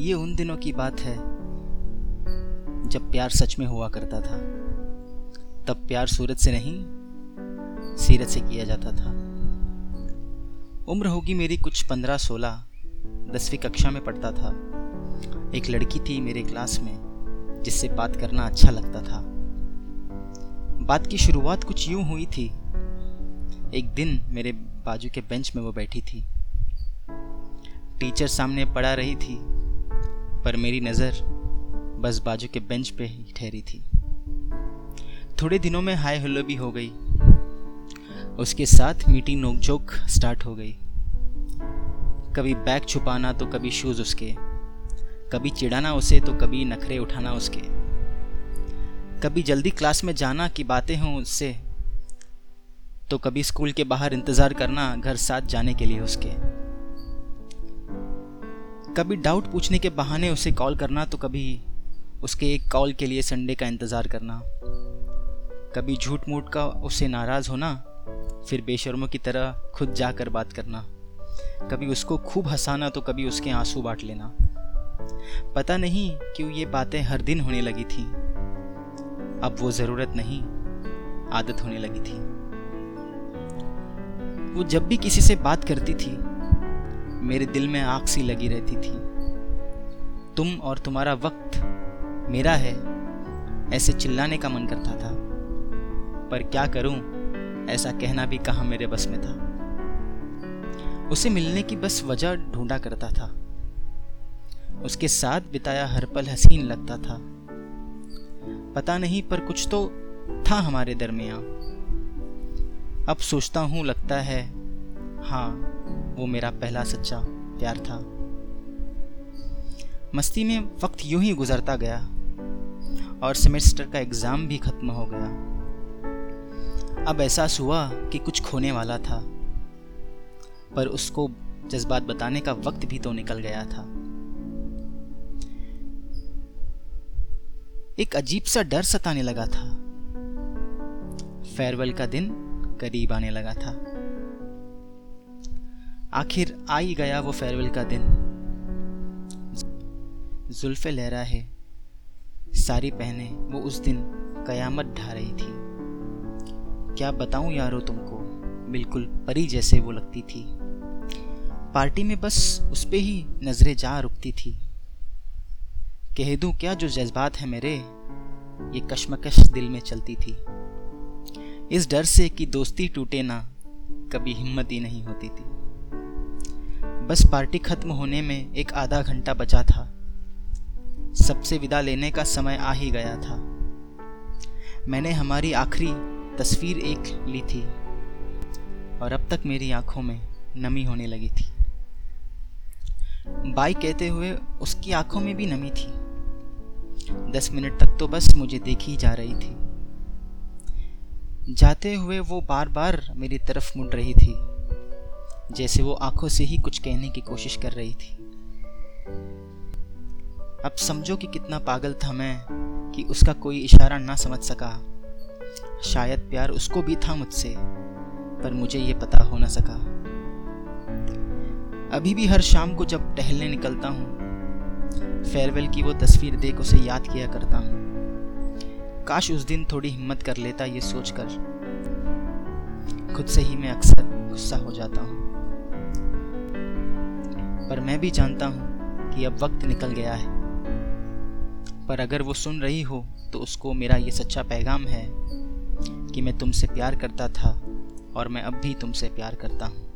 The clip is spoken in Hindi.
ये उन दिनों की बात है, जब प्यार सच में हुआ करता था। तब प्यार सूरत से नहीं सीरत से किया जाता था। उम्र होगी मेरी कुछ पंद्रह सोलह, दसवीं कक्षा में पढ़ता था। एक लड़की थी मेरे क्लास में, जिससे बात करना अच्छा लगता था। बात की शुरुआत कुछ यूँ हुई थी। एक दिन मेरे बाजू के बेंच में वो बैठी थी। टीचर सामने पढ़ा रही थी। पर मेरी नज़र बस बाजू के बेंच पे ही ठहरी थी। थोड़े दिनों में हाय हल्लो भी हो गई। उसके साथ मीठी नोकझोंक स्टार्ट हो गई। कभी बैग छुपाना तो कभी शूज़ उसके। कभी चिढ़ाना उसे तो कभी नखरे उठाना उसके। कभी जल्दी क्लास में जाना की बातें हों उससे। तो कभी स्कूल के बाहर इंतज़ार करना घर साथ जाने के लिए उसके। कभी डाउट पूछने के बहाने उसे कॉल करना तो कभी उसके एक कॉल के लिए संडे का इंतज़ार करना। कभी झूठ मूठ का उससे नाराज़ होना, फिर बेशर्मों की तरह खुद जाकर बात करना। कभी उसको खूब हंसाना तो कभी उसके आँसू बांट लेना। पता नहीं क्यों ये बातें हर दिन होने लगी थी। अब वो ज़रूरत नहीं, आदत होने लगी थी। वो जब भी किसी से बात करती थी मेरे दिल में आग सी लगी रहती थी। तुम और तुम्हारा वक्त मेरा है, ऐसे चिल्लाने का मन करता था। पर क्या करूँ, ऐसा कहना भी कहा मेरे बस में था। उसे मिलने की बस वजह ढूंढा करता था। उसके साथ बिताया हर पल हसीन लगता था। पता नहीं, पर कुछ तो था हमारे दरमिया अब सोचता हूँ, लगता है हाँ वो मेरा पहला सच्चा प्यार था। मस्ती में वक्त यूँ ही गुजरता गया और सेमेस्टर का एग्ज़ाम भी ख़त्म हो गया। अब एहसास हुआ कि कुछ खोने वाला था, पर उसको जज्बात बताने का वक्त भी तो निकल गया था। एक अजीब सा डर सताने लगा था। फेयरवेल का दिन करीब आने लगा था। आखिर आ ही गया वो फेयरवेल का दिन। जुल्फे लहरा है सारी पहने, वो उस दिन कयामत ढा रही थी। क्या बताऊँ यारो तुमको, बिल्कुल परी जैसे वो लगती थी। पार्टी में बस उस पर ही नज़रें जा रुकती थी। कह दूँ, क्या जो जज्बात है मेरे, ये कश्मकश दिल में चलती थी। इस डर से कि दोस्ती टूटे ना, कभी हिम्मत ही नहीं होती थी। बस पार्टी खत्म होने में एक आधा घंटा बचा था। सबसे विदा लेने का समय आ ही गया था। मैंने हमारी आखिरी तस्वीर एक ली थी और अब तक मेरी आँखों में नमी होने लगी थी। बाई कहते हुए उसकी आँखों में भी नमी थी। दस मिनट तक तो बस मुझे देखी जा रही थी। जाते हुए वो बार बार मेरी तरफ़ मुड़ रही थी। जैसे वो आँखों से ही कुछ कहने की कोशिश कर रही थी। अब समझो कि कितना पागल था मैं कि उसका कोई इशारा ना समझ सका। शायद प्यार उसको भी था मुझसे, पर मुझे ये पता हो ना सका। अभी भी हर शाम को जब टहलने निकलता हूँ फेयरवेल की वो तस्वीर देख उसे याद किया करता हूँ। काश उस दिन थोड़ी हिम्मत कर लेता ये सोचकर। खुद से ही मैं अक्सर गुस्सा हो जाता हूँ। पर मैं भी जानता हूँ कि अब वक्त निकल गया है। पर अगर वो सुन रही हो तो उसको मेरा ये सच्चा पैगाम है कि मैं तुमसे प्यार करता था और मैं अब भी तुमसे प्यार करता हूँ।